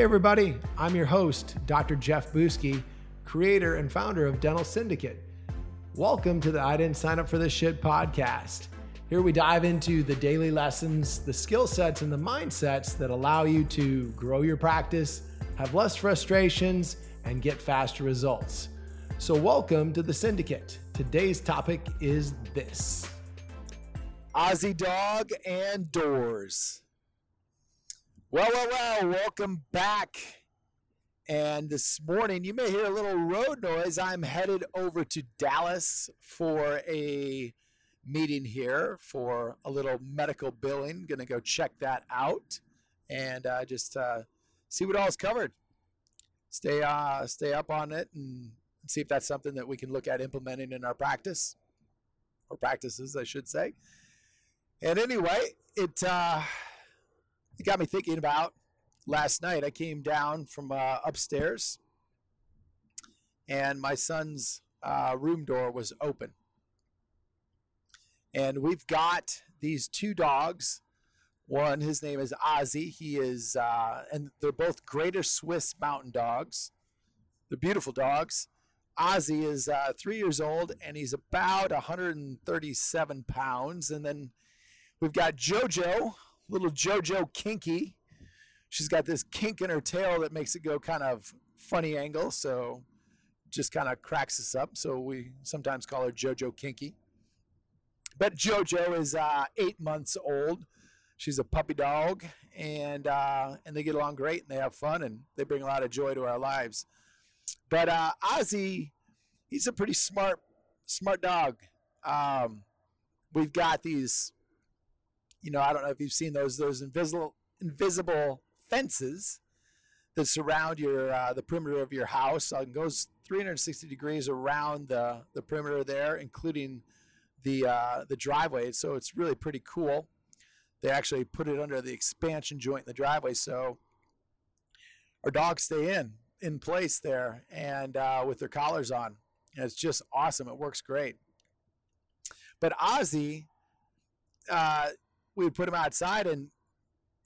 Hey, everybody, I'm your host, Dr. Jeff Buski, creator and founder of Dental Syndicate. Welcome to the I Didn't Sign Up for This Shit podcast. Here we dive into the daily lessons, the skill sets, and the mindsets that allow you to grow your practice, have less frustrations, and get faster results. So, welcome to the Syndicate. Today's topic is this Ozzy Dog and Doors. Well, well, well, welcome back. And this morning, you may hear a little road noise. I'm headed over to Dallas for a meeting here for a little medical billing. To go check that out and uh, just uh, see what all's covered. Stay, uh, stay up on it and see if that's something that we can look at implementing in our practice or practices, I should say. And anyway, it uh, it got me thinking about last night. I came down from uh, upstairs, and my son's uh, room door was open. And we've got these two dogs. One, his name is Ozzy. He is, uh, and they're both Greater Swiss Mountain Dogs. They're beautiful dogs. Ozzy is uh, three years old and he's about 137 pounds. And then we've got JoJo, little JoJo Kinky. She's got this kink in her tail that makes it go kind of funny angle, so just kind of cracks us up. So we sometimes call her JoJo Kinky. But JoJo is uh, eight months old. She's a puppy dog, and uh, and they get along great, and they have fun, and they bring a lot of joy to our lives. But uh, Ozzy, he's a pretty smart smart dog. Um, we've got these you know, I don't know if you've seen those those invisible invisible fences that surround your uh, the perimeter of your house. So it goes 360 degrees around the the perimeter there, including the uh, the driveway. So it's really pretty cool. They actually put it under the expansion joint in the driveway, so our dogs stay in in place there and uh, with their collars on. And it's just awesome. It works great. But Ozzy, uh, we would put them outside and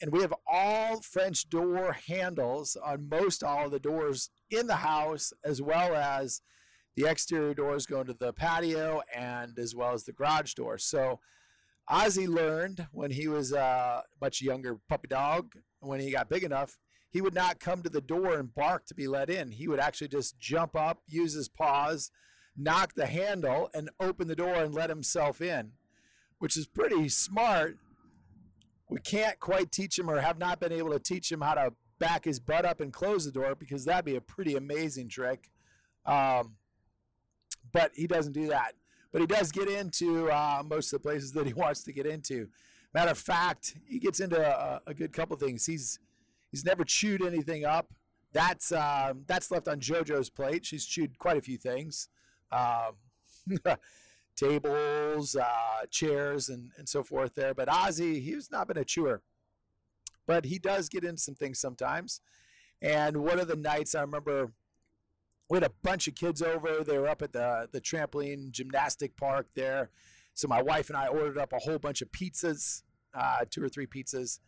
and we have all French door handles on most all of the doors in the house, as well as the exterior doors going to the patio and as well as the garage door. So Ozzy learned when he was a much younger puppy dog, when he got big enough, he would not come to the door and bark to be let in. He would actually just jump up, use his paws, knock the handle, and open the door and let himself in, which is pretty smart we can't quite teach him or have not been able to teach him how to back his butt up and close the door because that'd be a pretty amazing trick. Um, but he doesn't do that. But he does get into uh, most of the places that he wants to get into. Matter of fact, he gets into a, a good couple things. He's he's never chewed anything up. That's uh, that's left on JoJo's plate. She's chewed quite a few things. Um, tables, uh, chairs, and, and so forth there. But Ozzy, he's not been a chewer, but he does get into some things sometimes. And one of the nights I remember we had a bunch of kids over. They were up at the, the trampoline gymnastic park there. So my wife and I ordered up a whole bunch of pizzas, uh, two or three pizzas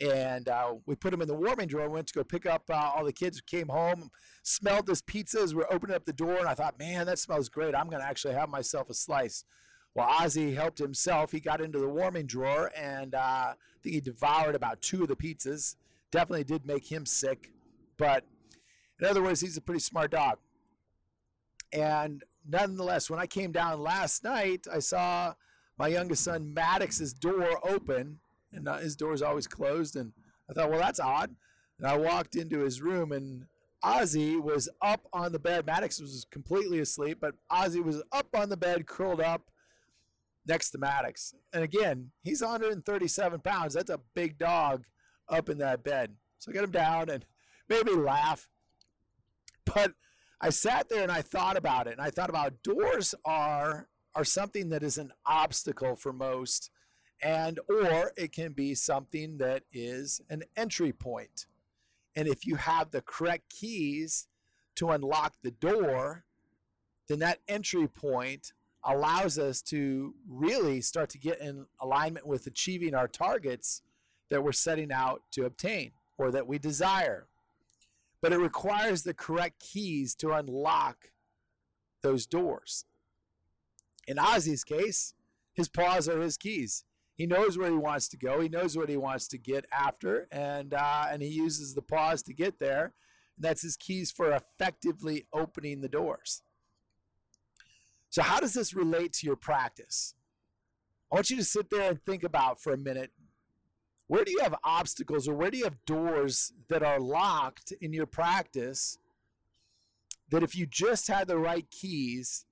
and uh, we put them in the warming drawer. Went to go pick up uh, all the kids. Came home, smelled this pizza as we're opening up the door, and I thought, man, that smells great. I'm to actually have myself a slice. Well, Ozzy helped himself. He got into the warming drawer, and uh, I think he devoured about two of the pizzas. Definitely did make him sick, but in other words, he's a pretty smart dog. And nonetheless, when I came down last night, I saw my youngest son Maddox's door open and his door's always closed. And I thought, well, that's odd. And I walked into his room, and Ozzy was up on the bed. Maddox was completely asleep, but Ozzy was up on the bed, curled up next to Maddox. And again, he's 137 pounds. That's a big dog up in that bed. So I got him down and made me laugh. But I sat there and I thought about it. And I thought about doors are are something that is an obstacle for most and or it can be something that is an entry. And if you have the correct keys to unlock the door, then that entry point allows us to really start to get in alignment with achieving our targets that we're setting out to obtain or that we desire. but it requires the correct keys to unlock those doors. In Ozzy's case, his paws are his keys. He knows where he wants to go. He knows what he wants to get after, and uh, and he uses the paws to get there. And that's his keys for effectively opening the doors. So, how does this relate to your practice? I want you to sit there and think about for a minute where do you have obstacles or where do you have doors that are locked in your practice that if you just had the right keys,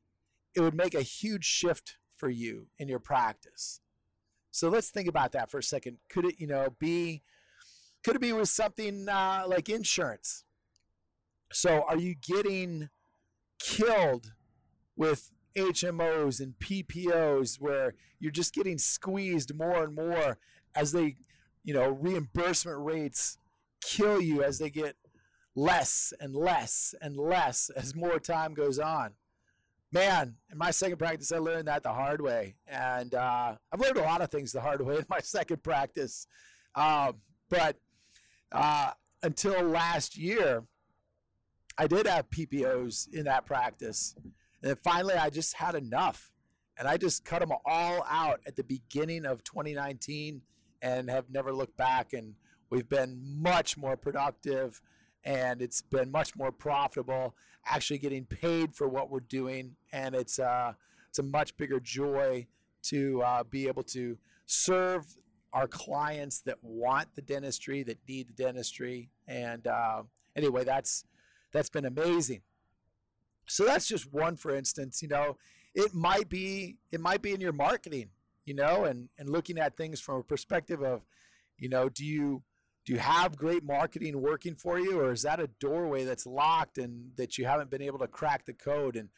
it would make a huge shift for you in your practice. So let's think about that for a second. Could it, you know, be could it be with something uh, like insurance? So are you getting killed with HMOs and PPOs where you're just getting squeezed more and more as they, you know, reimbursement rates kill you as they get less and less and less as more time goes on. Man, in my second practice, I learned that the hard way. And uh, I've learned a lot of things the hard way in my second practice. Um, but uh, until last year, I did have PPOs in that practice. And then finally, I just had enough. And I just cut them all out at the beginning of 2019 and have never looked back. And we've been much more productive and it's been much more profitable actually getting paid for what we're doing. And it's uh, it's a much bigger joy to uh, be able to serve our clients that want the dentistry that need the dentistry. And uh, anyway that's that's been amazing. So that's just one for instance you know it might be it might be in your marketing you know and and looking at things from a perspective of you know do you do you have great marketing working for you or is that a doorway that's locked and that you haven't been able to crack the code? And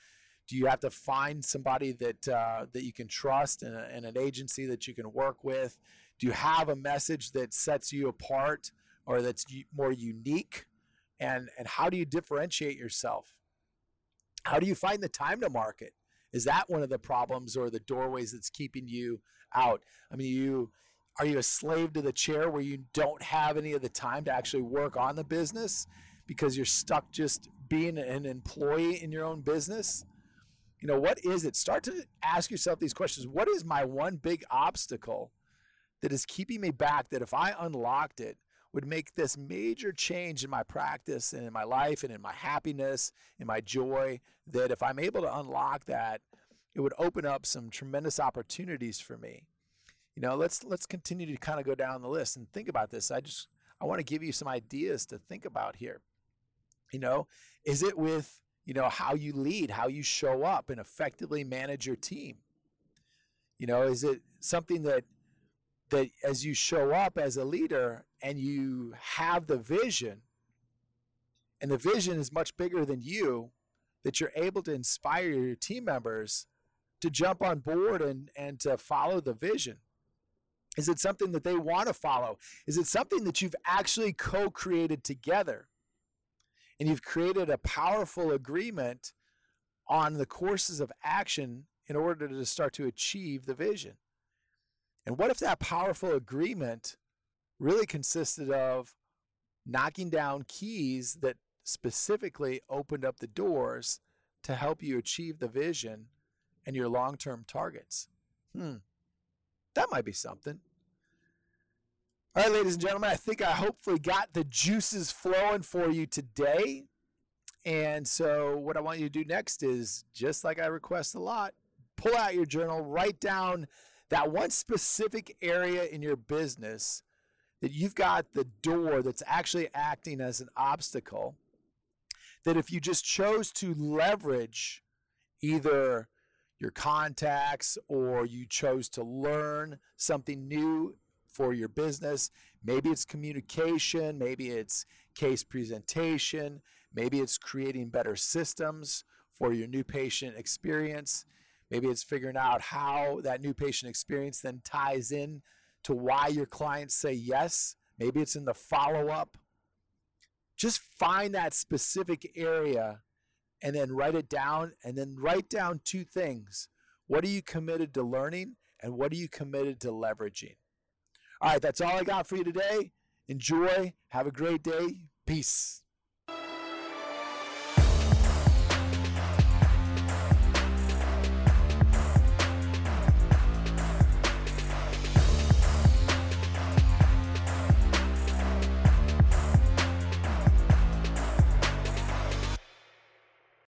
do you have to find somebody that uh, that you can trust and, and, an agency that you can work with? Do you have a message that sets you apart or that's more unique? And and how do you differentiate yourself? How do you find the time to market? Is that one of the problems or the doorways that's keeping you out? I mean you are you a slave to the chair where you don't have any of the time to actually work on the business because you're stuck just being an employee in your own business? You know, what is it? Start to ask yourself these questions. What is my one big obstacle that is keeping me back that if I unlocked it, would make this major change in my practice and in my life and in my happiness, in my joy, that if I'm able to unlock that, it would open up some tremendous opportunities for me you know let's let's continue to kind of go down the list and think about this. I just i want to give you some ideas to think about here. You know is it with you know how you lead how you show up and effectively manage your team? You know is it something that that as you show up as a leader and you have the vision and the vision is much bigger than you that you're able to inspire your team members to jump on board and and to follow the vision is it something that they want to follow? Is it something that you've actually co created together? And you've created a powerful agreement on the courses of action in order to start to achieve the vision. And what if that powerful agreement really consisted of knocking down keys that specifically opened up the doors to help you achieve the vision and your long term targets? Hmm. That might be something. All right, ladies and gentlemen, I think I hopefully got the juices flowing for you today. And so, what I want you to do next is just like I request a lot, pull out your journal, write down that one specific area in your business that you've got the door that's actually acting as an obstacle. That if you just chose to leverage either your contacts or you chose to learn something new for your business. Maybe it's communication, maybe it's case presentation, maybe it's creating better systems for your new patient experience. Maybe it's figuring out how that new patient experience then ties in to why your clients say yes. Maybe it's in the follow up. Just find that specific area and then write it down and then write down two things. What are you committed to learning and what are you committed to leveraging? All right, that's all I got for you today. Enjoy. Have a great day. Peace.